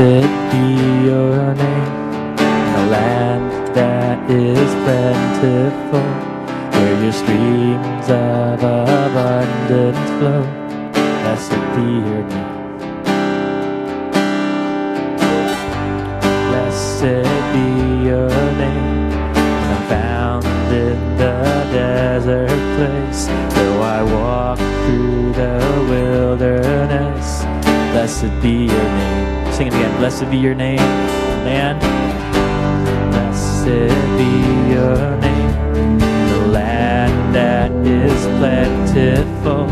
Blessed be your name in a land that is plentiful, where your streams of abundance flow. Blessed be your name. Blessed be your name. I'm found in the desert place, though I walk through the wilderness. Blessed be your sing it again. Blessed be your name, land. Blessed be your name, the land that is plentiful,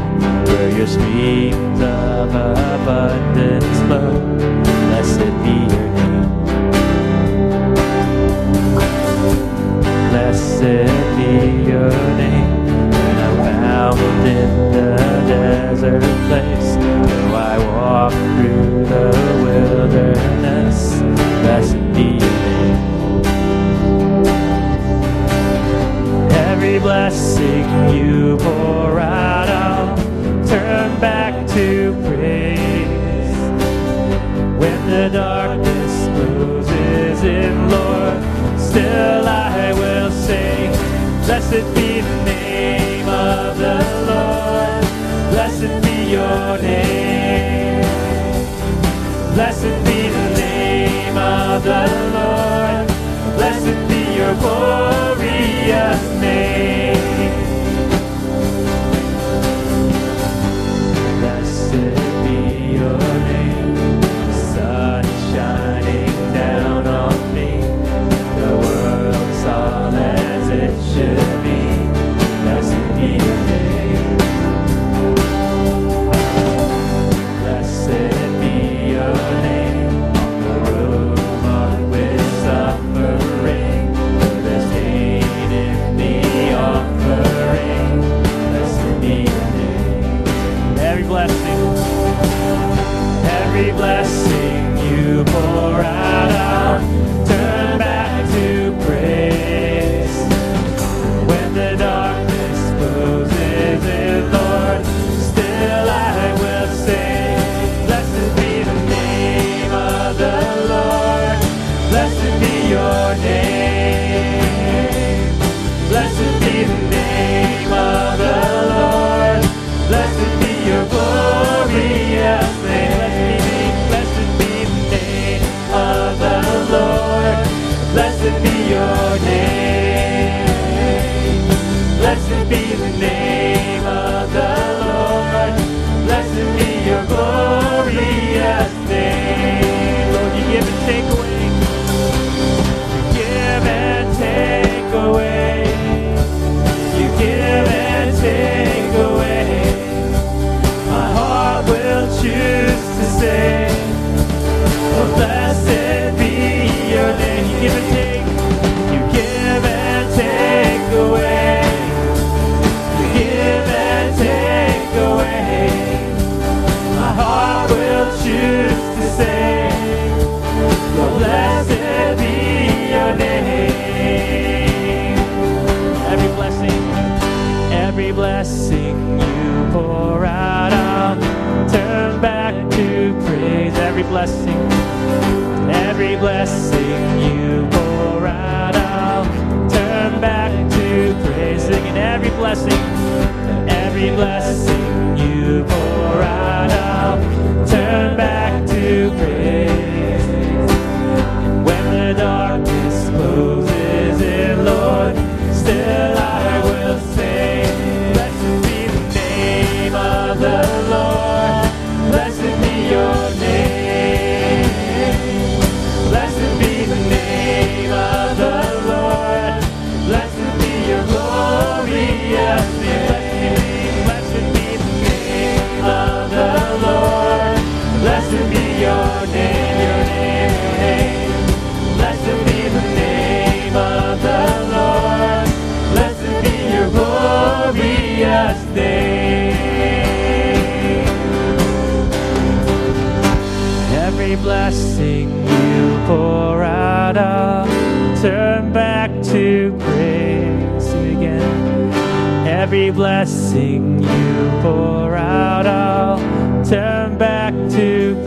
where your streams of abundance flow.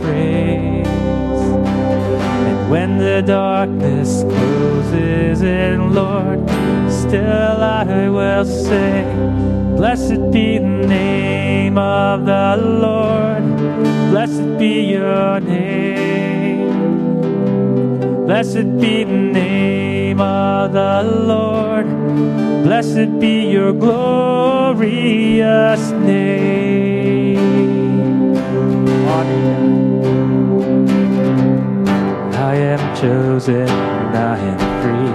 praise. And when the darkness closes in, Lord, still I will say, Blessed be the name of the Lord, blessed be your name, blessed be the name of the Lord, blessed be your glorious name. I am chosen, I am free,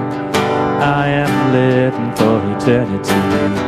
I am living for eternity.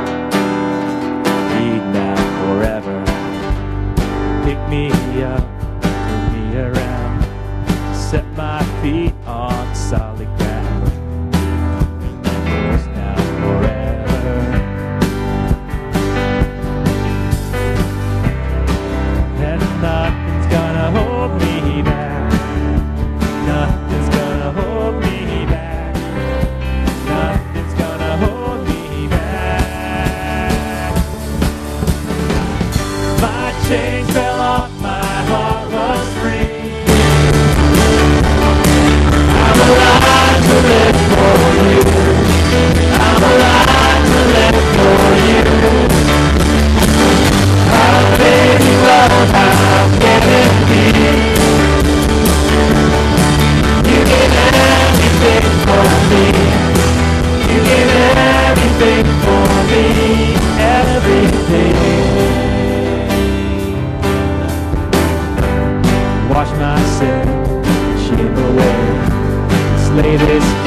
it is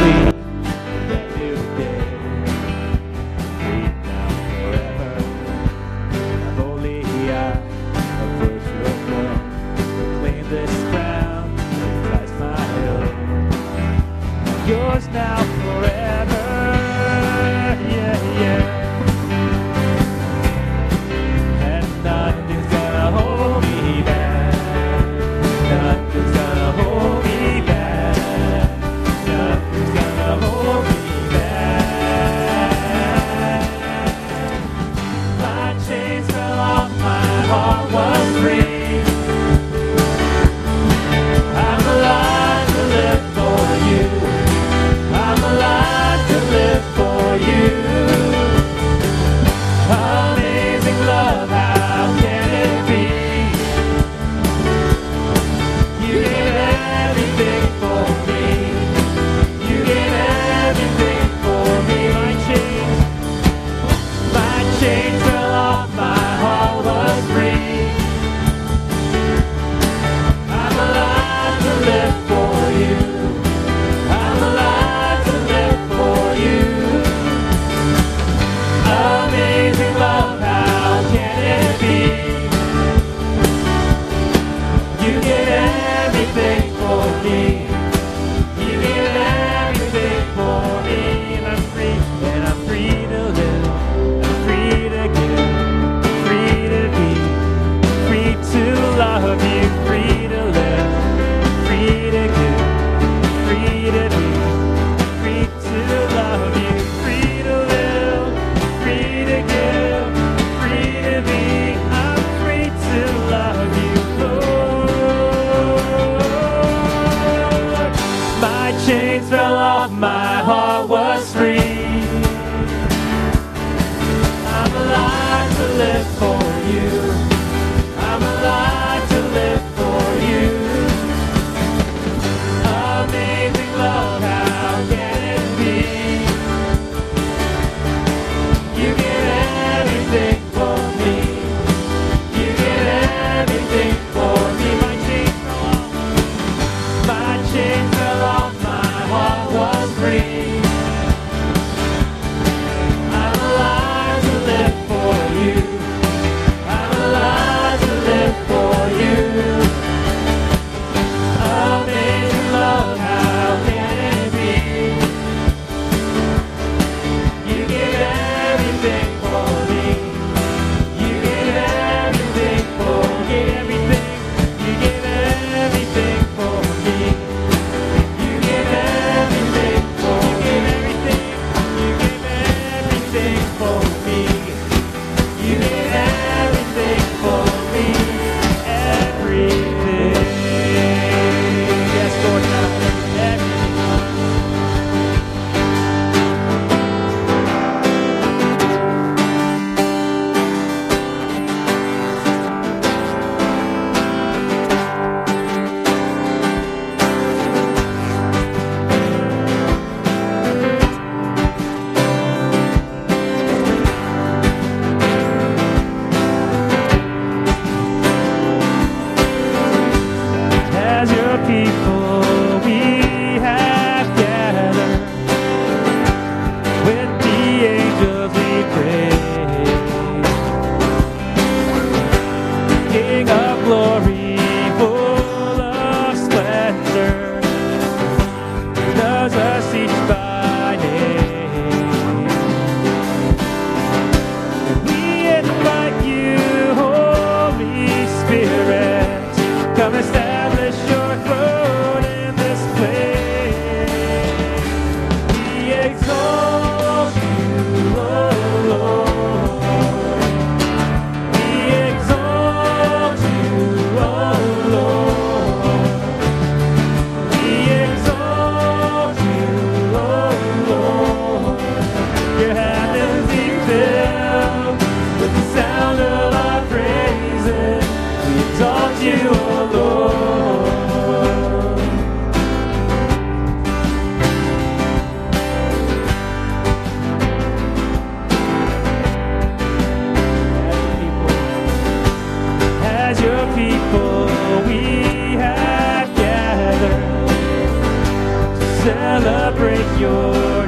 your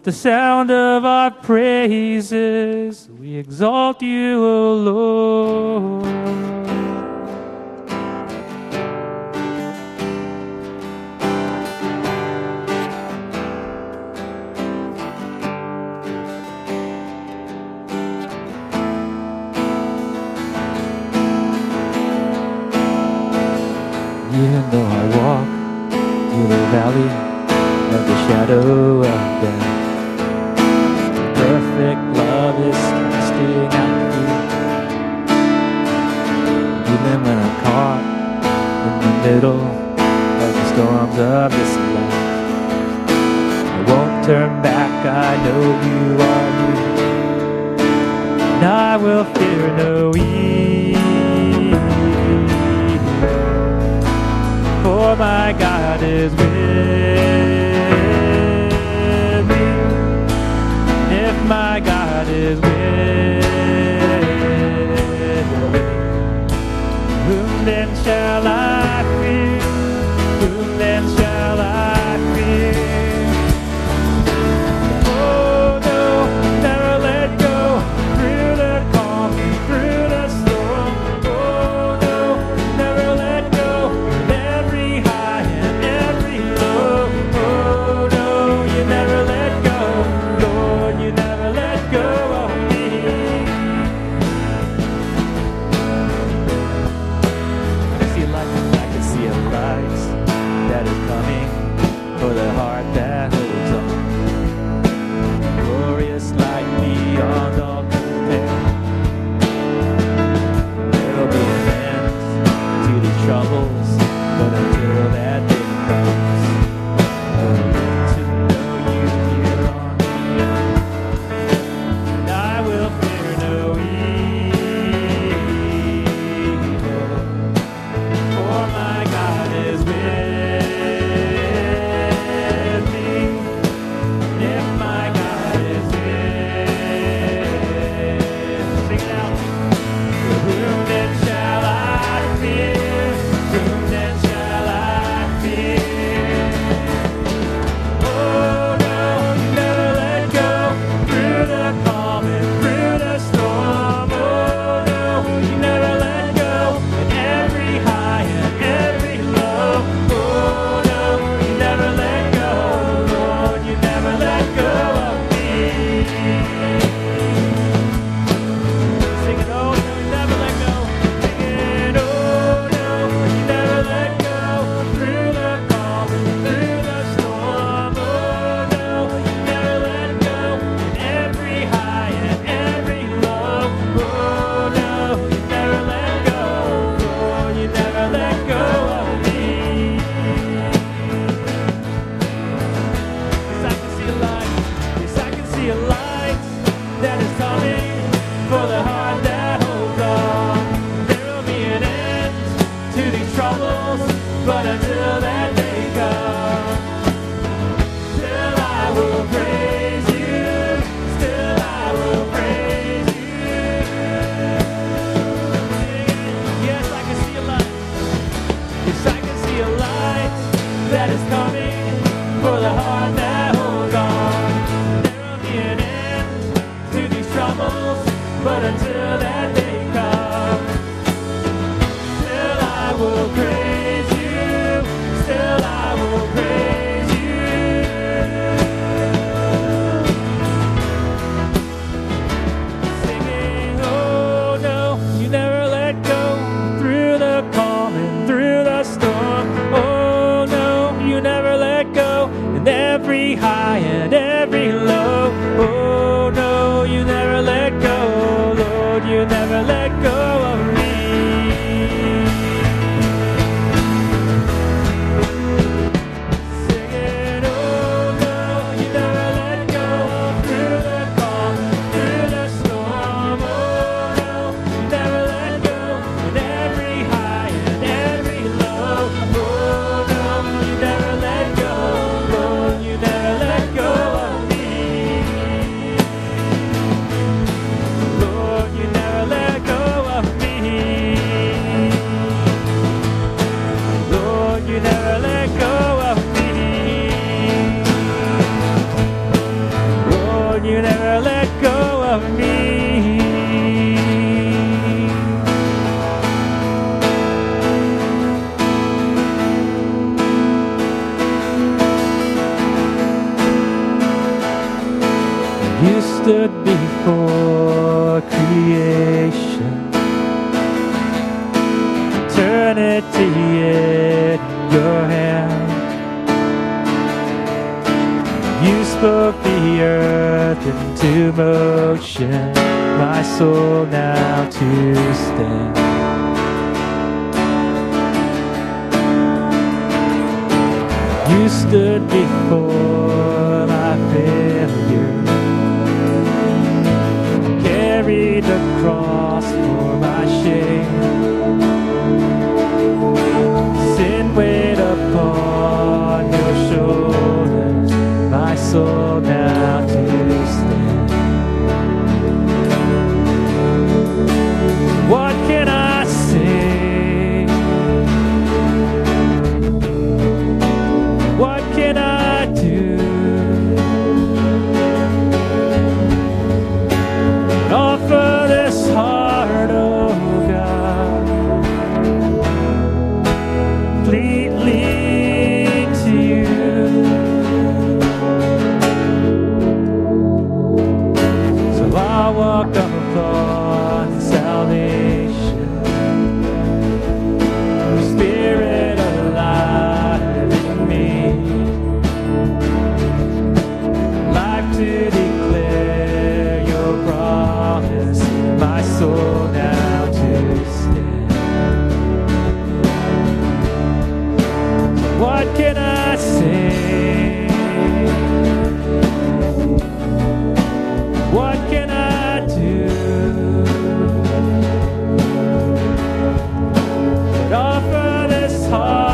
With the sound of our praises, we exalt you, O Lord. Even though I walk through the valley of the shadow of death middle of the storms of this life. I won't turn back, I know you are near. And I will fear no evil, for my God is with me. And if my God is with me, whom then shall I? but until You spoke the earth into motion, my soul now to stand. You stood before my failure, carried the cross for my shame. heart.